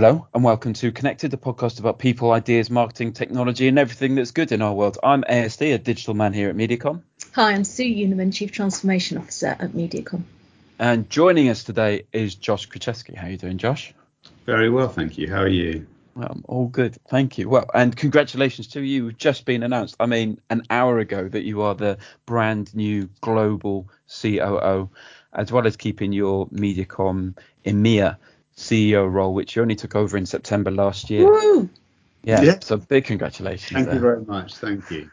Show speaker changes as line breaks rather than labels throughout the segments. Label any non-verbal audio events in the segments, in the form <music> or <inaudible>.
Hello and welcome to Connected, the podcast about people, ideas, marketing, technology, and everything that's good in our world. I'm ASD, a digital man here at Mediacom.
Hi, I'm Sue Unerman, Chief Transformation Officer at Mediacom.
And joining us today is Josh Krichefski. How are you doing, Josh?
Very well, thank you. How are you?
Well, all good, thank you. Well, and congratulations to you. You've just been announced. I mean, an hour ago that you are the brand new global COO, as well as keeping your Mediacom EMEA CEO role, which you only took over in September last year.
Woo!
Yeah, yeah. so big congratulations.
Thank
there.
you very much. Thank you.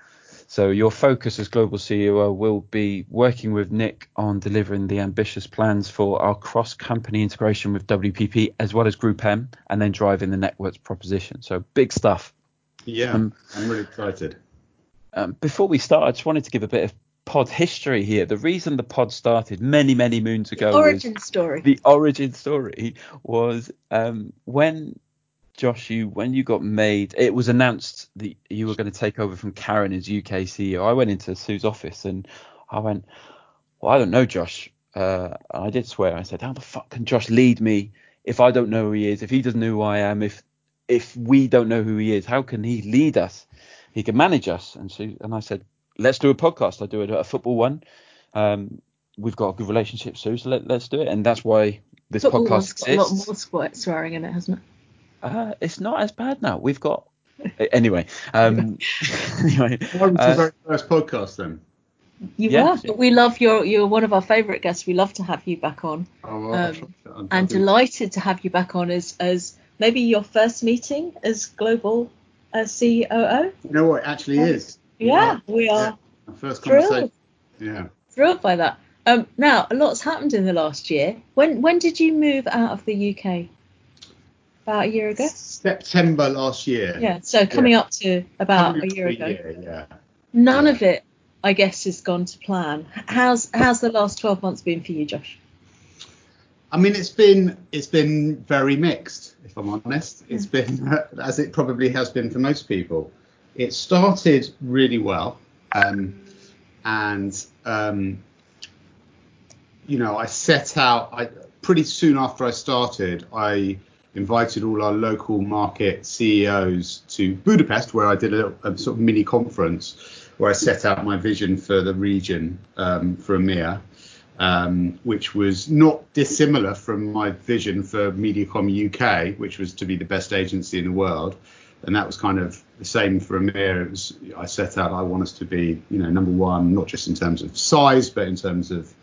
So your focus as global CEO will be working with Nick on delivering the ambitious plans for our cross-company integration with WPP as well as Group M, and then driving the network's proposition. So big stuff.
Yeah, um, I'm really excited.
Um, before we start, I just wanted to give a bit of pod history here. The reason the pod started many, many moons ago.
The origin story.
The origin story was um, when Josh, you when you got made, it was announced that you were going to take over from Karen as UK CEO. I went into Sue's office and I went, well, I don't know, Josh. Uh, I did swear. I said, how the fuck can Josh lead me if I don't know who he is? If he doesn't know who I am? If if we don't know who he is, how can he lead us? He can manage us. And Sue and I said, let's do a podcast. I do it at a football one. Um, we've got a good relationship, Sue, so let, us do it. And that's why this
football
podcast
exists. Got a lot more swearing in it, hasn't it?
Uh, it's not as bad now. We've got anyway. <laughs> Um, <laughs>
anyway, welcome uh, to the very first podcast then.
You yeah. were, but we love your you're one of our favourite guests. We love to have you back on.
Oh, well,
um, and delighted to have you back on as as maybe your first meeting as global uh, COO.
You know what? It actually is.
Yeah, yeah. we are.
Yeah. First
thrilled.
conversation. Yeah.
Thrilled by that. Um, now a lot's happened in the last year. When when did you move out of the UK? about a year ago?
September last year.
Yeah, so coming yeah. up to about coming a year ago.
Year, yeah.
None of it, I guess, has gone to plan. How's how's the last 12 months been for you, Josh?
I mean, it's been it's been very mixed, if I'm honest. It's been <laughs> as it probably has been for most people. It started really well, um, and um, you know, I set out. I pretty soon after I started, I invited all our local market CEOs to Budapest, where I did a, a sort of mini conference where I set out my vision for the region um, for EMEA, um, which was not dissimilar from my vision for Mediacom UK, which was to be the best agency in the world. And that was kind of the same for EMEA. Was, I set out I want us to be, you know, number one, not just in terms of size, but in terms of,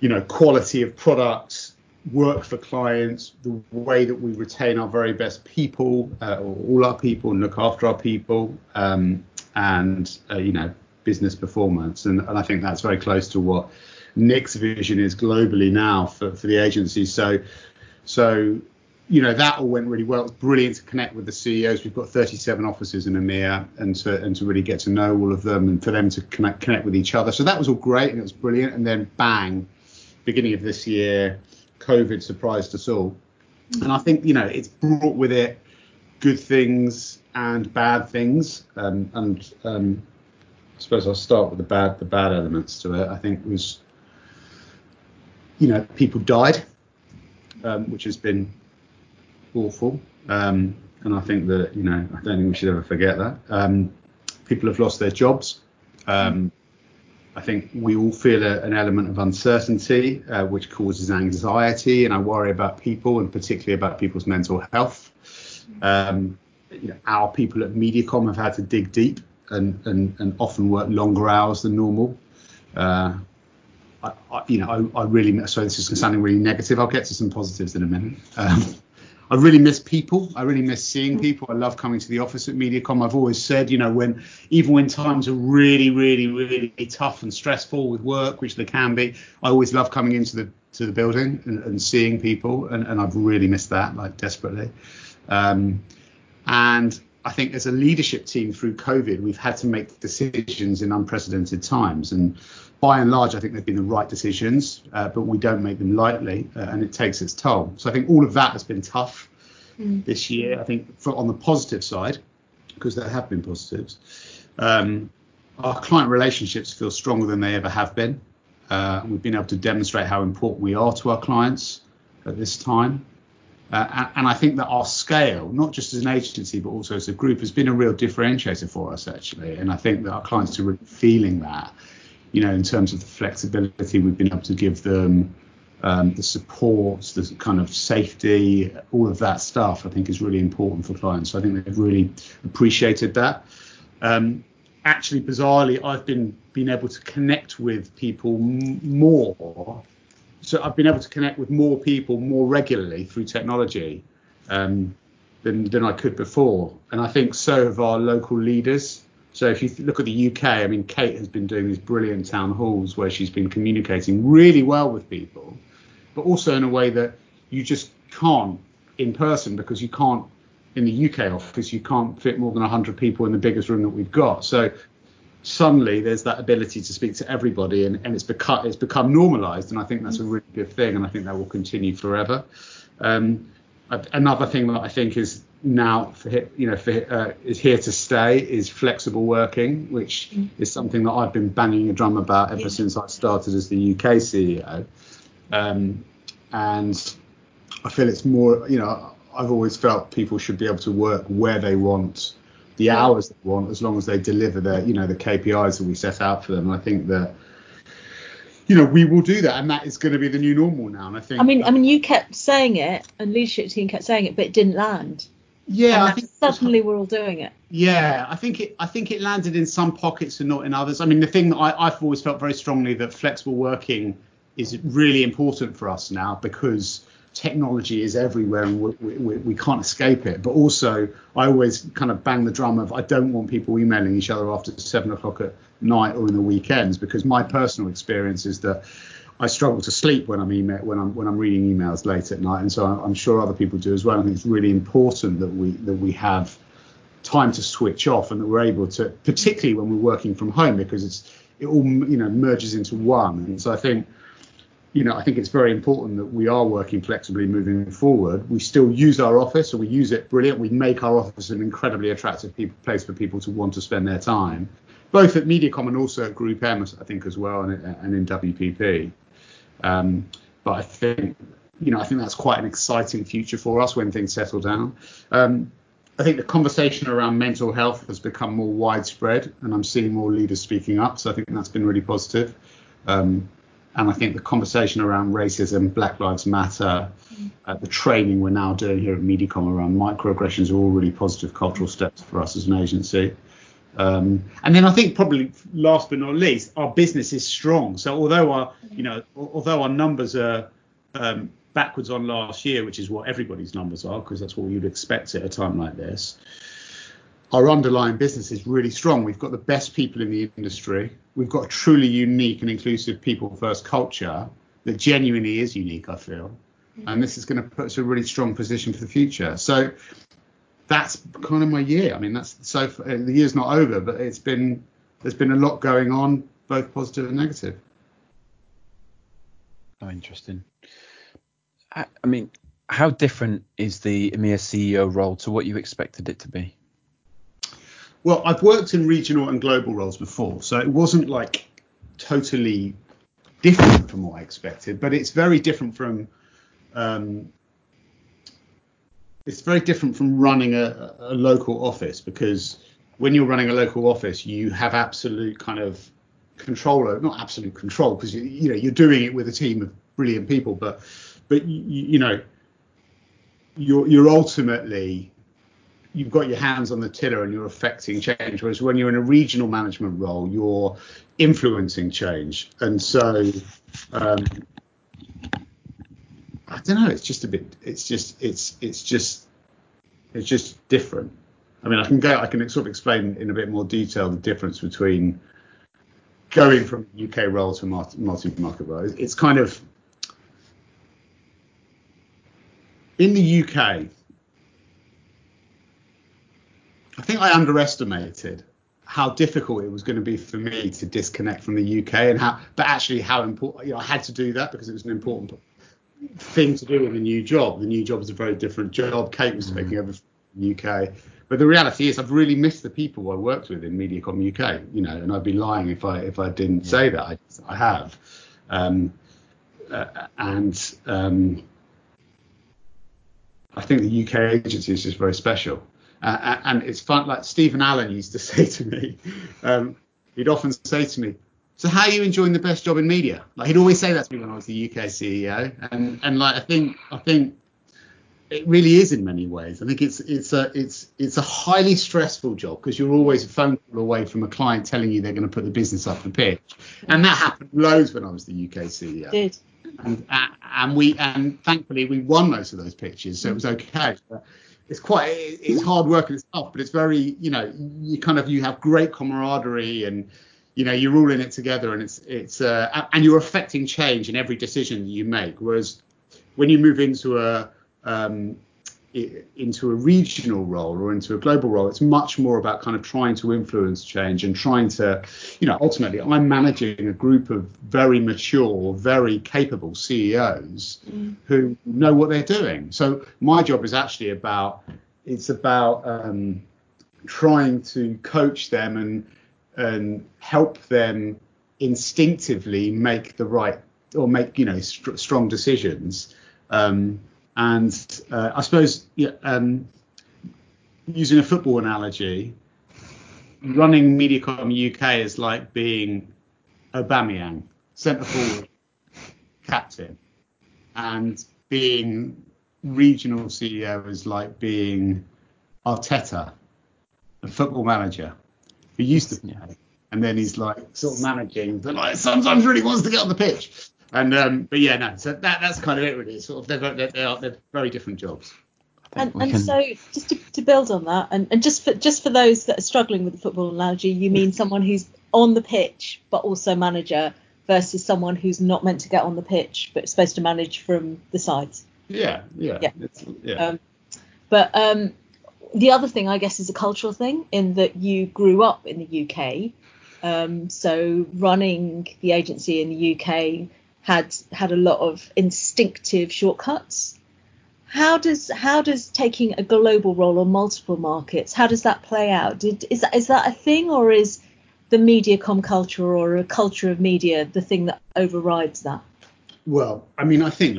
you know, quality of products, work for clients, the way that we retain our very best people, uh, all our people, and look after our people, um, and uh, you know business performance. And, and, I think that's very close to what Nick's vision is globally now for, for the agency. So so you know that all went really well. It's brilliant to connect with the CEOs. We've got 37 offices in EMEA, and to and to really get to know all of them, and for them to connect connect with each other. So that was all great, and it was brilliant. And then bang, beginning of this year COVID surprised us all. And I think, you know, it's brought with it good things and bad things. Um, and um, I suppose I'll start with the bad, the bad elements to it. I think was, you know, people died, um, which has been awful. Um, and I think that, you know, I don't think we should ever forget that. Um, people have lost their jobs. Um, I think we all feel a, an element of uncertainty, uh, which causes anxiety, and I worry about people and particularly about people's mental health. Um, you know, our people at Mediacom have had to dig deep and, and, and often work longer hours than normal. Uh, I, I, you know, I, I really, so this is sounding really negative. I'll get to some positives in a minute. Um, I really miss people. I really miss seeing people. I love coming to the office at Mediacom. I've always said, you know, when even when times are really, really, really tough and stressful with work, which they can be, I always love coming into the to the building and, and seeing people, and, and I've really missed that like desperately. Um, and I think as a leadership team through COVID, we've had to make decisions in unprecedented times, and by and large, I think they've been the right decisions, uh, but we don't make them lightly, uh, and it takes its toll. So I think all of that has been tough mm. this year. I think for, on the positive side, because there have been positives, um, our client relationships feel stronger than they ever have been. Uh, we've been able to demonstrate how important we are to our clients at this time. Uh, and I think that our scale, not just as an agency, but also as a group, has been a real differentiator for us, actually. And I think that our clients are really feeling that, you know, in terms of the flexibility we've been able to give them, um, the support, the kind of safety, all of that stuff, I think is really important for clients. So I think they've really appreciated that. Um, actually, bizarrely, I've been been able to connect with people m- more so I've been able to connect with more people more regularly through technology um, than than I could before, and I think so have our local leaders. So if you look at the UK, I mean, Kate has been doing these brilliant town halls where she's been communicating really well with people, but also in a way that you just can't in person because you can't in the UK office you can't fit more than 100 people in the biggest room that we've got. So suddenly there's that ability to speak to everybody and, and it's become it's become normalized and I think that's a really good thing and I think that will continue forever. Um, another thing that I think is now for you know for, uh, is here to stay is flexible working, which is something that I've been banging a drum about ever since I started as the UK CEO. Um, and I feel it's more you know I've always felt people should be able to work where they want the hours they want as long as they deliver the you know the KPIs that we set out for them. And I think that you know we will do that, and that is going to be the new normal now. And I think.
I mean, I mean, you kept saying it, and leadership team kept saying it, but it didn't land.
Yeah, I think
suddenly we're all doing it.
Yeah, I think it. I think it landed in some pockets and not in others. I mean, the thing that I, I've always felt very strongly that flexible working is really important for us now because technology is everywhere and we, we, we, can't escape it. But also, I always kind of bang the drum of I don't want people emailing each other after seven o'clock at night or in the weekends because my personal experience is that I struggle to sleep when I'm email when I'm when I'm reading emails late at night, and so I'm sure other people do as well. I think it's really important that we that we have time to switch off and that we're able to, particularly when we're working from home, because it's it all you know merges into one. And so I think you know, I think it's very important that we are working flexibly moving forward. We still use our office, and we use it brilliant. We make our office an incredibly attractive people, place for people to want to spend their time, both at MediaCom and also at Group M, I think as well, and, and in WPP. Um, but I think, you know, I think that's quite an exciting future for us when things settle down. Um, I think the conversation around mental health has become more widespread, and I'm seeing more leaders speaking up. So I think that's been really positive. Um, and I think the conversation around racism, Black Lives Matter, mm. uh, the training we're now doing here at MediaCom around microaggressions are all really positive cultural steps for us as an agency. Um, and then I think probably last but not least, our business is strong. So although our, you know, although our numbers are um, backwards on last year, which is what everybody's numbers are, because that's what you'd expect at a time like this, our underlying business is really strong. We've got the best people in the industry. We've got a truly unique and inclusive people first culture that genuinely is unique, I feel. Mm-hmm. And this is going to put us in a really strong position for the future. So that's kind of my year. I mean, that's so far, uh, the year's not over, but it's been there's been a lot going on, both positive and negative.
Oh, interesting. I, I mean, how different is the EMEA CEO role to what you expected it to be?
Well, I've worked in regional and global roles before, so it wasn't like totally different from what I expected, but it's very different from um, it's very different from running a, a, local office because when you're running a local office, you have absolute kind of control over not absolute control because you, you know you're doing it with a team of brilliant people, but but you, you know you're you're ultimately you've got your hands on the tiller and you're affecting change. Whereas when you're in a regional management role, you're influencing change. And so, um, I don't know. It's just a bit. It's just. It's. It's just. It's just different. I mean, I can go. I can sort of explain in a bit more detail the difference between going from UK role to multi-market role. It's kind of in the UK I think I underestimated how difficult it was going to be for me to disconnect from the UK and how, but actually how important, you know, I had to do that because it was an important thing to do with a new job. The new job is a very different job. Kate was mm-hmm. taking over from the UK. But the reality is, I've really missed the people I worked with in MediaCom UK. You know, and I'd be lying if I if I didn't say that. I, I have, um, uh, and um, I think the UK agency is just very special. Uh, and it's fun. Like Stephen Allen used to <laughs> say to me, um, he'd often say to me, "So how are you enjoying the best job in media?" Like he'd always say that to me when I was the UK CEO. And and like I think I think it really is in many ways. I think it's it's a it's it's a highly stressful job because you're always a phone call away from a client telling you they're going to put the business up the pitch, and that happened loads when I was the UK CEO.
Did.
And, and we and thankfully we won most of those pitches, so it was okay. But it's quite it's hard work and it's tough, but it's very you know you kind of you have great camaraderie and you know you're all in it together and it's it's uh, and you're affecting change in every decision you make. Whereas when you move into a um, into a regional role or into a global role, it's much more about kind of trying to influence change and trying to, you know, ultimately I'm managing a group of very mature, very capable CEOs mm. who know what they're doing. So my job is actually about, it's about um, trying to coach them and and help them instinctively make the right or make you know st- strong decisions. Um, and uh, I suppose yeah, um, using a football analogy, running Mediacom UK is like being Aubameyang, centre forward, captain, and being regional CEO is like being Arteta, a football manager. Who used to play, and then he's like sort of managing, but like sometimes really wants to get on the pitch. And um, but yeah, no. So that that's kind of it really. Sort of they're they're, they are, they're very different jobs.
And, and can... so just to, to build on that, and, and just for just for those that are struggling with the football analogy, you mean <laughs> someone who's on the pitch but also manager versus someone who's not meant to get on the pitch but supposed to manage from the sides.
Yeah, yeah, yeah. yeah. Um,
but um, the other thing, I guess, is a cultural thing in that you grew up in the UK. Um, so running the agency in the UK had had a lot of instinctive shortcuts. How does how does taking a global role on multiple markets how does that play out? Did, is that is that a thing or is the MediaCom culture or a culture of media the thing that overrides that?
Well, I mean, I think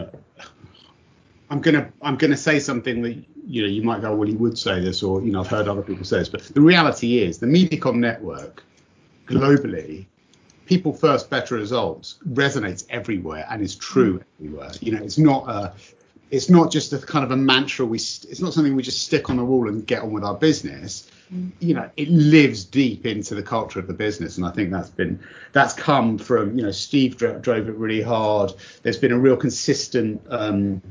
I'm gonna I'm gonna say something that you know you might go, well, he would say this, or you know, I've heard other people say this, but the reality is the MediaCom network globally people first better results resonates everywhere and is true mm. everywhere you know it's not a it's not just a kind of a mantra we it's not something we just stick on the wall and get on with our business mm. you know it lives deep into the culture of the business and i think that's been that's come from you know steve dro- drove it really hard there's been a real consistent um,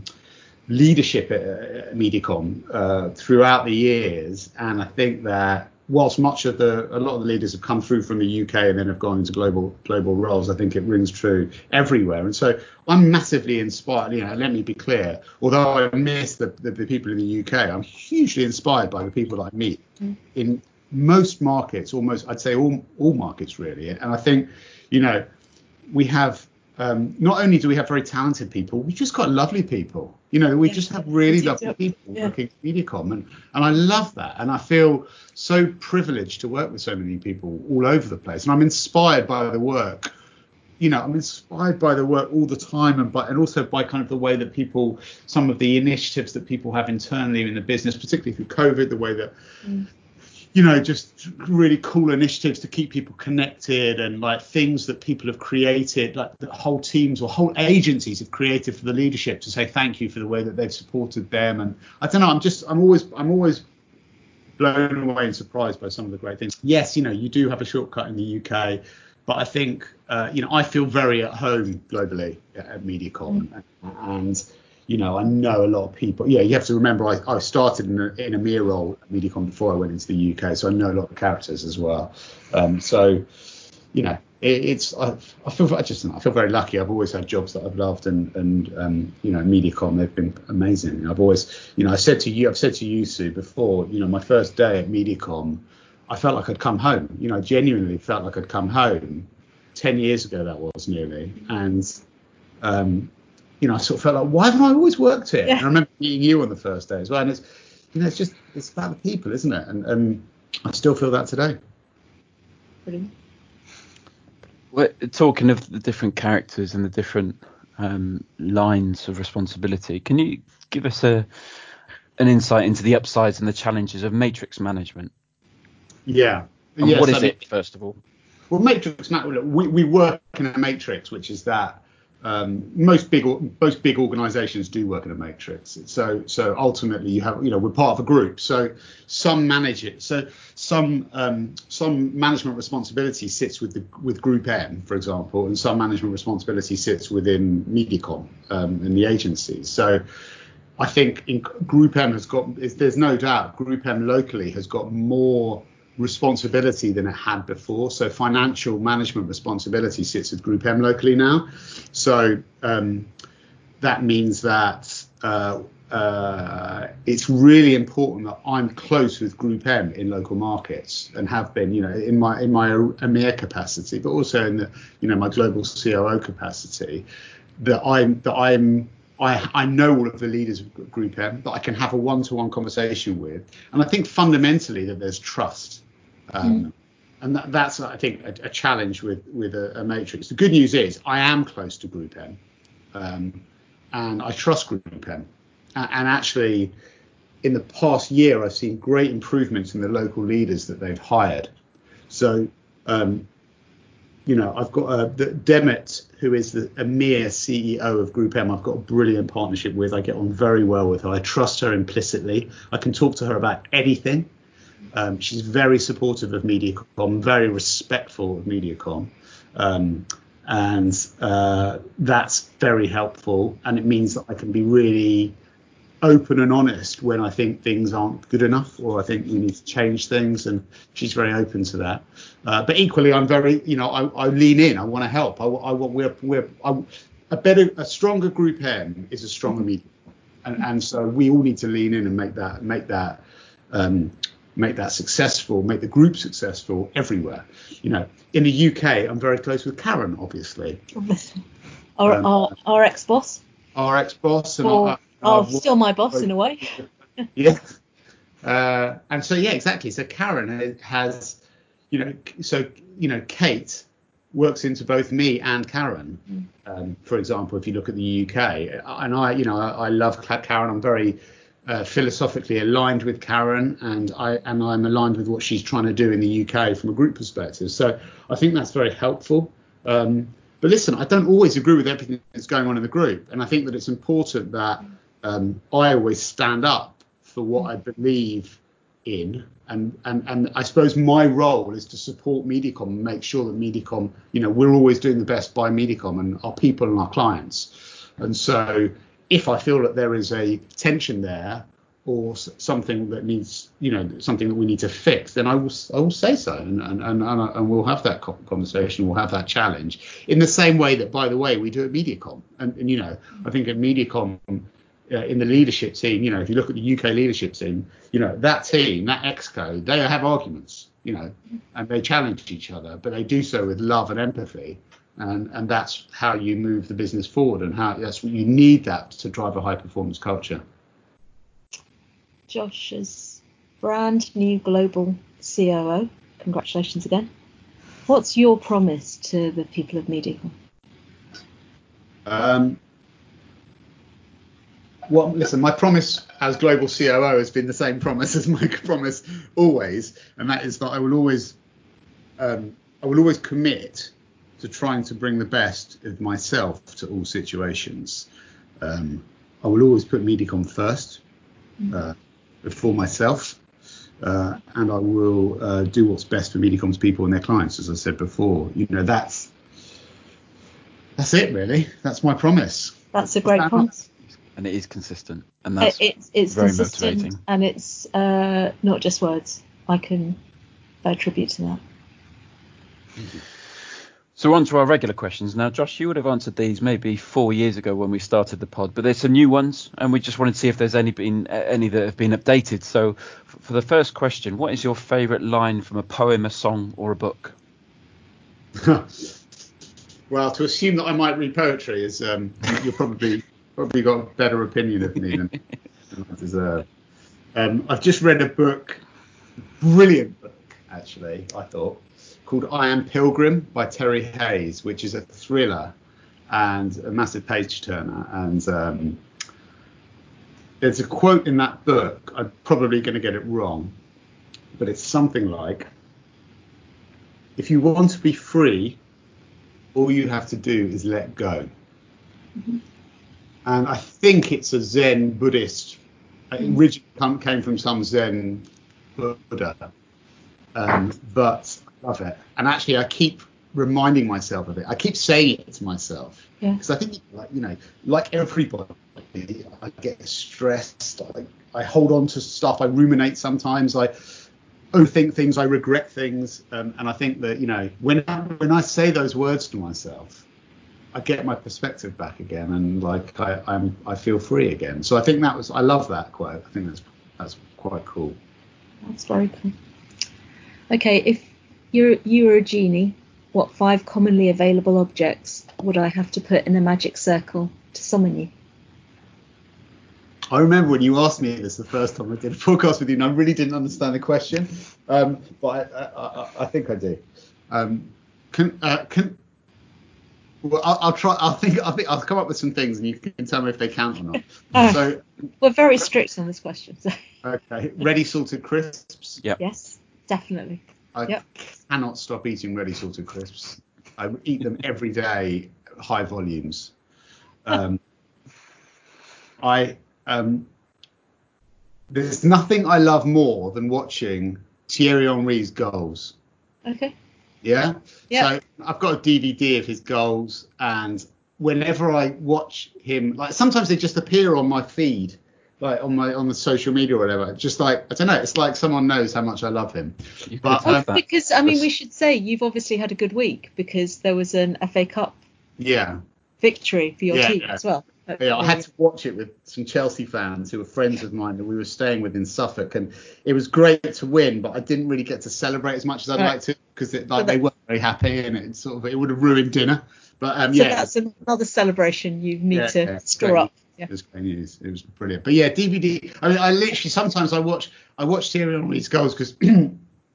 leadership at, at mediacom uh, throughout the years and i think that whilst much of the a lot of the leaders have come through from the UK and then have gone into global global roles, I think it rings true everywhere. And so I'm massively inspired. You know, let me be clear. Although I miss the, the, the people in the UK, I'm hugely inspired by the people that I meet mm. in most markets, almost I'd say all all markets really. And I think, you know, we have um, not only do we have very talented people, we've just got lovely people. You know, we yeah. just have really lovely people yeah. working at Mediacom, and, and I love that. And I feel so privileged to work with so many people all over the place. And I'm inspired by the work. You know, I'm inspired by the work all the time, and by and also by kind of the way that people, some of the initiatives that people have internally in the business, particularly through COVID, the way that mm you know, just really cool initiatives to keep people connected and like things that people have created, like the whole teams or whole agencies have created for the leadership to say thank you for the way that they've supported them. And I don't know, I'm just, I'm always, I'm always blown away and surprised by some of the great things. Yes, you know, you do have a shortcut in the UK, but I think, uh, you know, I feel very at home globally at MediaCom mm. and you know, I know a lot of people. Yeah, you have to remember I, I started in a, in a EMEA role at Mediacom before I went into the UK, so I know a lot of characters as well. Um, so, you know, it, it's I, I, feel I just I feel very lucky. I've always had jobs that I've loved, and and um, you know, Mediacom they've been amazing. I've always, you know, I said to you, I've said to you, Sue, before, you know, my first day at Mediacom, I felt like I'd come home. You know, I genuinely felt like I'd come home. Ten years ago that was nearly, and um, you know, I sort of felt like, why haven't I always worked here? Yeah. And I remember meeting you on the first day as well. And it's, you know, it's just, it's about the people, isn't it? And, and I still feel that today.
Brilliant. Well, talking of the different characters and the different um, lines of responsibility, can you give us a an insight into the upsides and the challenges of matrix management.
Yeah.
And
yes,
what is
I mean,
it, first of all?
Well, matrix, we, we work in a matrix, which is that um, most big most big organisations do work in a matrix. So so ultimately you have you know we're part of a group. So some manage it. So some um, some management responsibility sits with the with Group M, for example, and some management responsibility sits within MediaCom um, in the agencies. So I think in Group M has got there's no doubt Group M locally has got more responsibility than it had before. So financial management responsibility sits with Group M locally now. So um, that means that uh, uh, it's really important that I'm close with Group M in local markets and have been, you know, in my in my EMEA capacity, but also in the, you know, my global COO capacity. That I'm that I'm I, I know all of the leaders of Group M that I can have a one-to-one conversation with, and I think fundamentally that there's trust, um, and that, that's I think a, a challenge with with a, a, matrix. The good news is I am close to Group M, um, and I trust Group M, and, and actually in the past year I've seen great improvements in the local leaders that they've hired. So um, you know, I've got uh, the Demet, who is the EMEA CEO of Group M. I've got a brilliant partnership with. I get on very well with her. I trust her implicitly. I can talk to her about anything. Um, she's very supportive of MediaCom, very respectful of MediaCom, um, and uh, that's very helpful. And it means that I can be really open and honest when I think things aren't good enough or I think we need to change things. And she's very open to that. Uh, but equally, I'm very, you know, I, I lean in. I want to help. I, I want we're we're I, a better, a stronger Group M is a stronger media, and and so we all need to lean in and make that make that. Um, make that successful, make the group successful everywhere. You know, in the UK, I'm very close with Karen, obviously.
Our, um, our, our ex-boss.
Our ex-boss. And
or,
our,
oh, still my boss in a way. <laughs>
yeah. Uh, and so, yeah, exactly. So Karen has, you know, so, you know, Kate works into both me and Karen. Um, for example, if you look at the UK, and I, you know, I, I love Karen. I'm very uh, philosophically aligned with Karen, and I and I'm aligned with what she's trying to do in the UK from a group perspective. So I think that's very helpful. Um, but listen, I don't always agree with everything that's going on in the group, and I think that it's important that um, I always stand up for what I believe in, and and and I suppose my role is to support Mediacom and make sure that Mediacom, you know, we're always doing the best by Mediacom and our people and our clients, and so if I feel that there is a tension there or something that needs, you know, something that we need to fix, then I will, I will say so, and and and, and we'll have that conversation, we'll have that challenge, in the same way that, by the way, we do at MediaCom, and, and you know, I think at MediaCom. Uh, in the leadership team, you know, if you look at the UK leadership team, you know, that team, that exco, they have arguments, you know, and they challenge each other, but they do so with love and empathy and and that's how you move the business forward and how that's what you need that to drive a high performance culture.
Josh is brand new global coo congratulations again. What's your promise to the people of mediacom
um, well, listen, my promise as global COO has been the same promise <laughs> as my promise always, and that is that I will always, um, I will always commit to trying to bring the best of myself to all situations. Um, I will always put Mediacom first uh, before myself, uh, and I will uh, do what's best for Mediacom's people and their clients, as I said before. You know, that's that's it really. That's my promise.
That's a great that promise.
And it is consistent, and that's
it's, it's
very
consistent,
motivating.
And it's uh, not just words. I can attribute to that.
So on to our regular questions now. Josh, you would have answered these maybe four years ago when we started the pod, but there's some new ones, and we just wanted to see if there's any been any that have been updated. So for the first question, what is your favourite line from a poem, a song, or a book? <laughs>
well, to assume that I might read poetry is um, you're probably probably got a better opinion of me than, than I deserve. Um, I've just read a book, brilliant book actually. I thought called I Am Pilgrim by Terry Hayes, which is a thriller and a massive page turner. And um, there's a quote in that book. I'm probably going to get it wrong, but it's something like, "If you want to be free, all you have to do is let go." And I think it's a Zen Buddhist. It originally come- came from some Zen Buddha, um, but love it. And actually, I keep reminding myself of it. I keep saying it to myself
Yeah.
because I think, like you know, like everybody, I get stressed. I, I hold on to stuff. I ruminate sometimes. I overthink things. I regret things. Um, and I think that you know, when I, when I say those words to myself, I get my perspective back again, and like I, I'm I feel free again. So I think that was I love that quote. I think that's that's quite cool.
That's very cool. Okay, if you're you were a genie, what five commonly available objects would I have to put in a magic circle to summon you?
I remember when you asked me this the first time I did a podcast with you, and I really didn't understand the question, um, but I, I, I, I think I do. Um, can uh, can well, I'll, I'll try. I'll think. I'll think. I'll come up with some things, and you can tell me if they count or not. <laughs>
Ah.
So,
We're very strict on this question. So
okay, ready salted crisps.
Yep.
yes, definitely.
I
Yep.
Cannot stop eating ready salted crisps. I eat them every day, high volumes. Um, <laughs> I um, there's nothing I love more than watching Thierry Henry's goals.
Okay.
Yeah.
Yeah.
So I've got a DVD of his goals, and whenever I watch him, like sometimes they just appear on my feed, like on my on the social media or whatever. Just like I don't know, it's like someone knows how much I love him. But, um.
Because I mean, we should say you've obviously had a good week because there was an FA Cup
Yeah.
victory for your
Yeah,
team
yeah.
as well.
Yeah, I had to watch it with some Chelsea fans who were friends of mine that we were staying with in Suffolk, and it was great to win, but I didn't really get to celebrate as much as I'd
Right.
like to because like
So
they weren't very happy, and it sort of it would have ruined dinner. But um,
So
yeah,
that's another celebration you need
Yeah,
to
yeah,
store
great.
up. Yeah.
It was great news. It was brilliant. But yeah, DVD. I mean, I literally sometimes I watch I watch Thierry Henry's goals because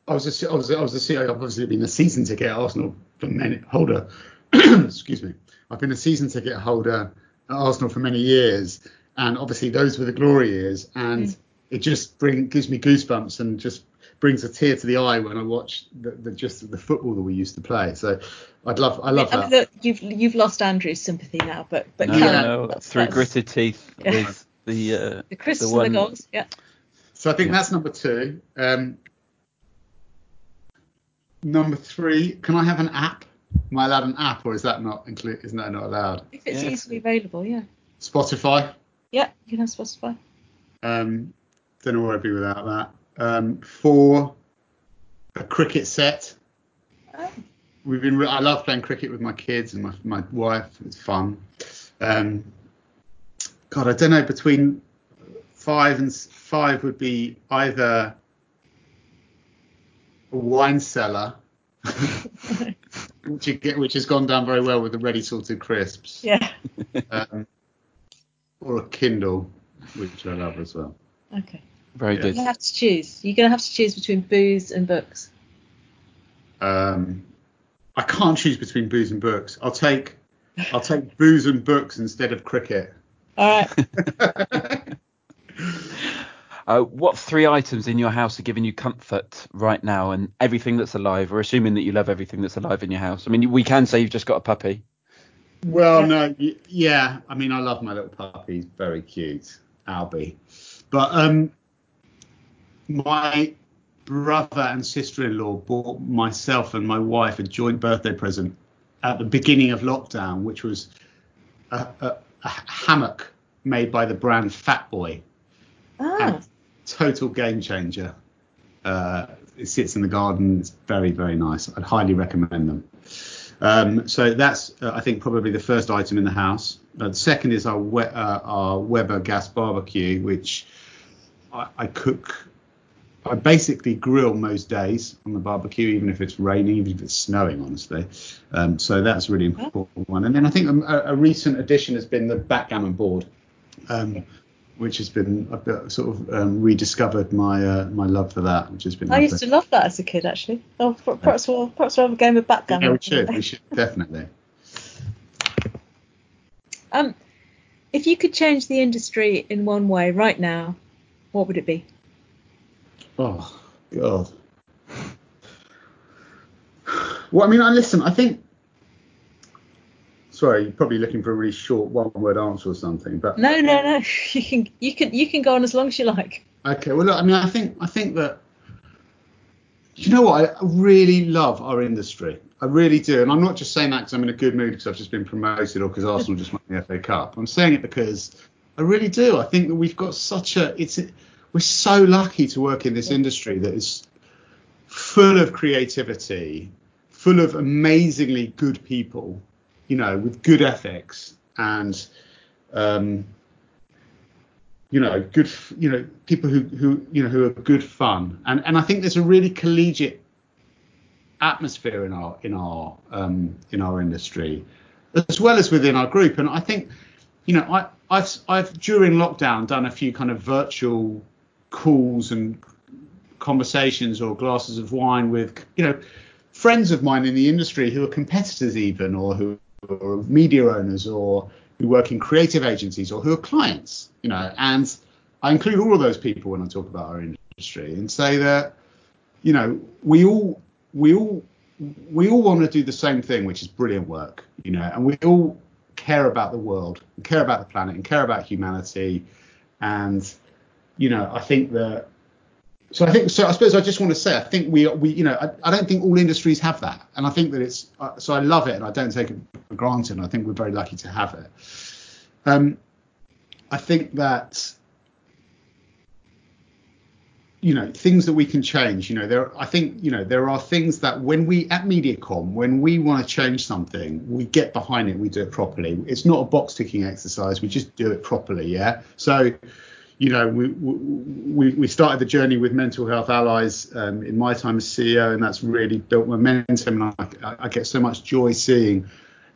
I was a I was I was a I've obviously been a season ticket at Arsenal for many holder. <clears throat> excuse me. I've been a season ticket holder at Arsenal for many years, and obviously those were the glory years, and
Mm.
it just bring gives me goosebumps and just brings a tear to the eye when I watch the, the just the football that we used to play. So I'd love I love
I
that.
mean, look, you've you've lost Andrew's sympathy now, but but
no,
Callum,
no,
that's-
through
that's
gritted teeth <laughs>
Yeah.
with the uh,
the crisps
the one-
the goals. Yeah.
So I think
Yeah.
that's number two. Um, number three, can I have an app? Am I allowed an app, or is that not include? Isn't that not allowed?
If it's
Yeah.
easily available, yeah.
Spotify.
Yeah, you can have Spotify.
Um, don't know where I'd be without that. Um, four, a cricket set.
Oh,
We've been. I love playing cricket with my kids and my my wife. It's fun. Um, God, I don't know. Between five and five would be either a wine cellar, <laughs> which you get, which has gone down very well with the ready salted crisps,
yeah.
um, or a Kindle, which I love as well.
Okay.
very
Yeah.
good.
You have to choose. You're gonna have to choose between booze and books.
Um, I can't choose between booze and books. I'll take I'll take booze and books instead of cricket.
All right. <laughs>
Uh, what three items in your house are giving you comfort right now and everything that's alive? We're assuming that you love everything that's alive in your house. I mean, we can say you've just got a puppy.
Well, no, yeah. I mean, I love my little puppy. He's very cute, Albie. But um, my brother and sister-in-law bought myself and my wife a joint birthday present at the beginning of lockdown, which was a, a, a hammock made by the brand Fatboy.
Ah.
Total game changer. Uh, it sits in the garden. It's very, very nice. I'd highly recommend them. Um, so that's, uh, I think, probably the first item in the house. Uh, the second is our, we- uh, our Weber gas barbecue, which I, I cook. I basically grill most days on the barbecue, even if it's raining, even if it's snowing, honestly. Um, so that's a really important one. And then I think a, a recent addition has been the backgammon board, um, which has been I've sort of um, rediscovered my uh, my love for that, which has been.
I
lovely.
used to love that as a kid, actually. Oh, perhaps we'll perhaps we'll have a game of backgammon.
Yeah, we should. We should definitely.
Um, if you could change the industry in one way right now, what would it be?
Oh God. Well, I mean, I listen. I think. Sorry, you're probably looking for a really short one-word answer or something, but
No, no, no. <laughs> You can you can you can go on as long as you like.
Okay, well, look, I mean, I think I think that you know what, I really love our industry. I really do, and I'm not just saying that because I'm in a good mood because I've just been promoted or because Arsenal just won the FA Cup. I'm saying it because I really do. I think that we've got such a it's we're so lucky to work in this industry that is full of creativity, full of amazingly good people, you know, with good ethics and um, you know, good, you know, people who, who, you know, who are good fun. And, and I think there's a really collegiate atmosphere in our, in our, um, in our industry, as well as within our group. And I think, you know, I, I've, I've during lockdown done a few kind of virtual calls and conversations or glasses of wine with, you know, friends of mine in the industry who are competitors even, or who are media owners or who work in creative agencies or who are clients, you know, and I include all of those people when I talk about our industry and say that, you know, we all we all we all want to do the same thing, which is brilliant work, you know, and we all care about the world, care about the planet, and care about humanity, and you know, I think that. So I think so. I suppose I just want to say I think we we you know I, I don't think all industries have that, and I think that it's uh, so I love it and I don't take it for granted. And I think we're very lucky to have it. Um, I think that you know things that we can change. You know there I think you know there are things that when we at MediaCom when we want to change something we get behind it we do it properly. It's not a box ticking exercise. We just do it properly. Yeah. So you know, we, we, we started the journey with Mental Health Allies um, in my time as CEO, and that's really built momentum. And I, I, get so much joy seeing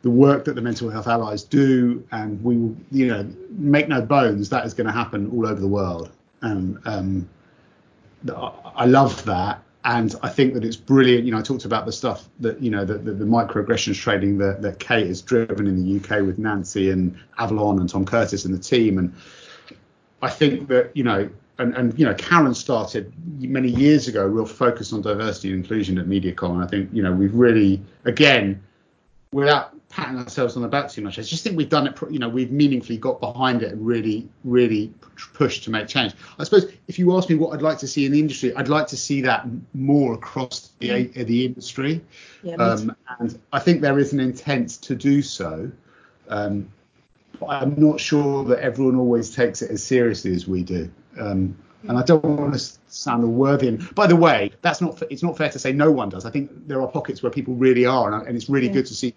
the work that the Mental Health Allies do, and we, you know, make no bones, that is going to happen all over the world. And um, I love that, and I think that it's brilliant. You know, I talked about the stuff that you know, the, the, the microaggressions training that, that Kate has driven in the UK with Nancy and Avalon and Tom Curtis and the team, and I think that you know, and, and you know, Karen started many years ago, a real focus on diversity and inclusion at MediaCom, and I think you know we've really, again, without patting ourselves on the back too much, I just think we've done it. You know, we've meaningfully got behind it and really, really pushed to make change. I suppose if you ask me what I'd like to see in the industry, I'd like to see that more across the the industry, yeah, um, and I think there is an intent to do so. Um, I'm not sure that everyone always takes it as seriously as we do. Um, and I don't want to sound a worthy. by the way, that's not. It's not fair to say no one does. I think there are pockets where people really are, and, and it's really yeah. good to see.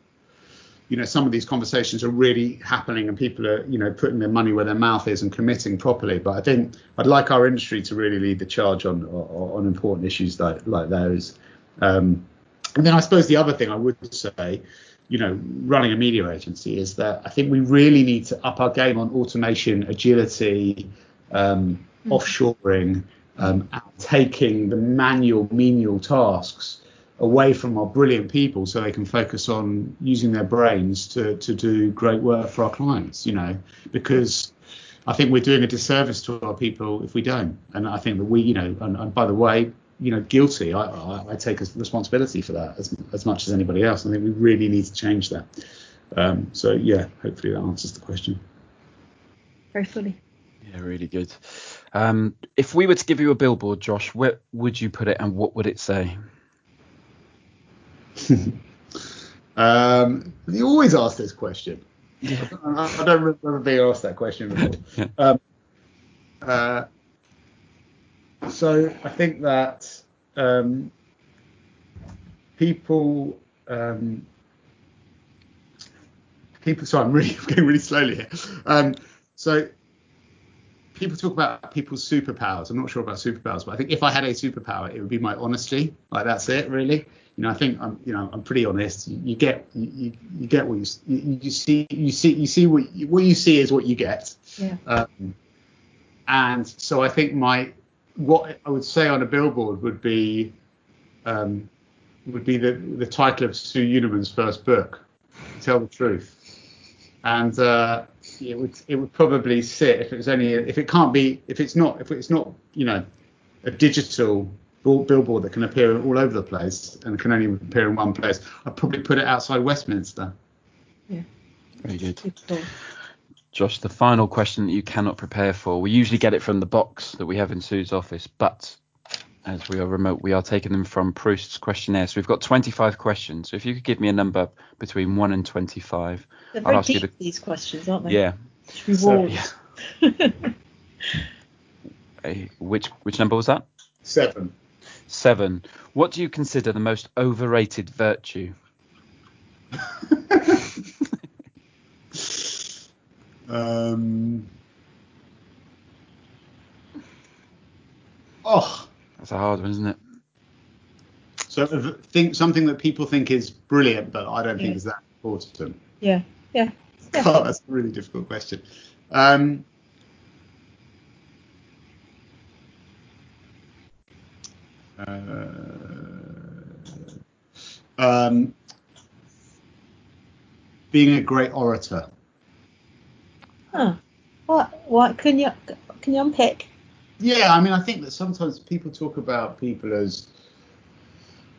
You know, some of these conversations are really happening, and people are, you know, putting their money where their mouth is and committing properly. But I think I'd like our industry to really lead the charge on on important issues like like those. Um, and then I suppose the other thing I would say you know, running a media agency is that I think we really need to up our game on automation, agility, um, mm. offshoring, um, taking the manual, menial tasks away from our brilliant people so they can focus on using their brains to, to do great work for our clients, you know, because I think we're doing a disservice to our people if we don't. And I think that we, you know, and, and by the way, you know, guilty. I, I, I take responsibility for that as, as much as anybody else. I think we really need to change that. Um, so yeah, hopefully that answers the question.
Very fully.
Yeah, really good. Um, if we were to give you a billboard, Josh, where would you put it and what would it say? <laughs>
um, you always ask this question. Yeah. I, I, don't remember being asked that question before. <laughs> Yeah. Um, uh, so I think that um, people um, people. Sorry, I'm really <laughs> going really slowly here. Um, so people talk about people's superpowers. I'm not sure about superpowers, but I think if I had a superpower, it would be my honesty. Like that's it, really. You know, I think I'm, you know, I'm pretty honest. You, you get, you, you, get what you, you, you see, you see, you see what you, what you see is what you get.
Yeah. Um,
and so I think my what I would say on a billboard would be um, would be the, the title of Sue Unerman's first book, Tell the Truth. And uh, it would it would probably sit if it was only if it can't be if it's not if it's not you know a digital billboard that can appear all over the place and can only appear in one place. I'd probably put it outside Westminster.
Yeah.
Very good.
Cool.
Josh, the final question that you cannot prepare for. We usually get it from the box that we have in Sue's office, but as we are remote, we are taking them from Proust's questionnaire. So we've got 25 questions. So if you could give me a number between 1 and 25.
They're
I'll
very
ask you the-
these questions, aren't they?
Yeah.
Rewards.
eh, <laughs> Which which number was that?
Seven.
Seven. What do you consider the most overrated virtue? <laughs>
Um. Oh,
That's a hard one, isn't it?
so think something that people think is brilliant, but I don't think
Yeah.
is that important.
Yeah. Yeah. Yeah.
God, <laughs> that's a really difficult question. Um, uh, um, being a great orator.
Huh. What? What? Can you can you unpick?
Yeah, I mean, I think that sometimes people talk about people as,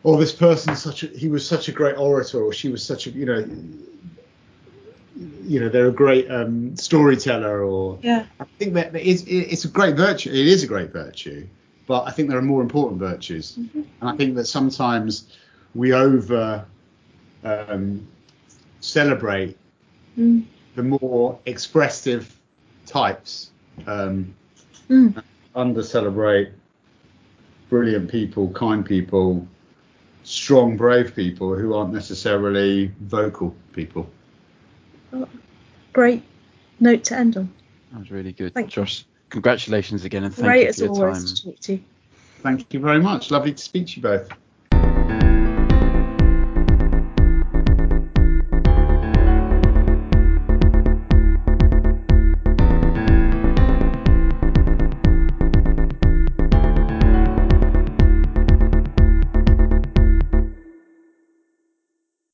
oh, this person such a, he was such a great orator, or she was such a, you know, you know, they're a great um, storyteller, or
Yeah.
I think that it is, it's a great virtue. It is a great virtue, but I think there are more important virtues,
Mm-hmm.
and I think that sometimes we over um, celebrate
Mm.
The more expressive types. Um,
Mm.
under celebrate brilliant people, kind people, strong, brave people who aren't necessarily vocal people.
Great note to end on.
That was really good.
Thank you.
Josh, congratulations again and thank
Great
you
as
for your
always
time.
to talk to you.
Thank you very much. Lovely to speak to you both.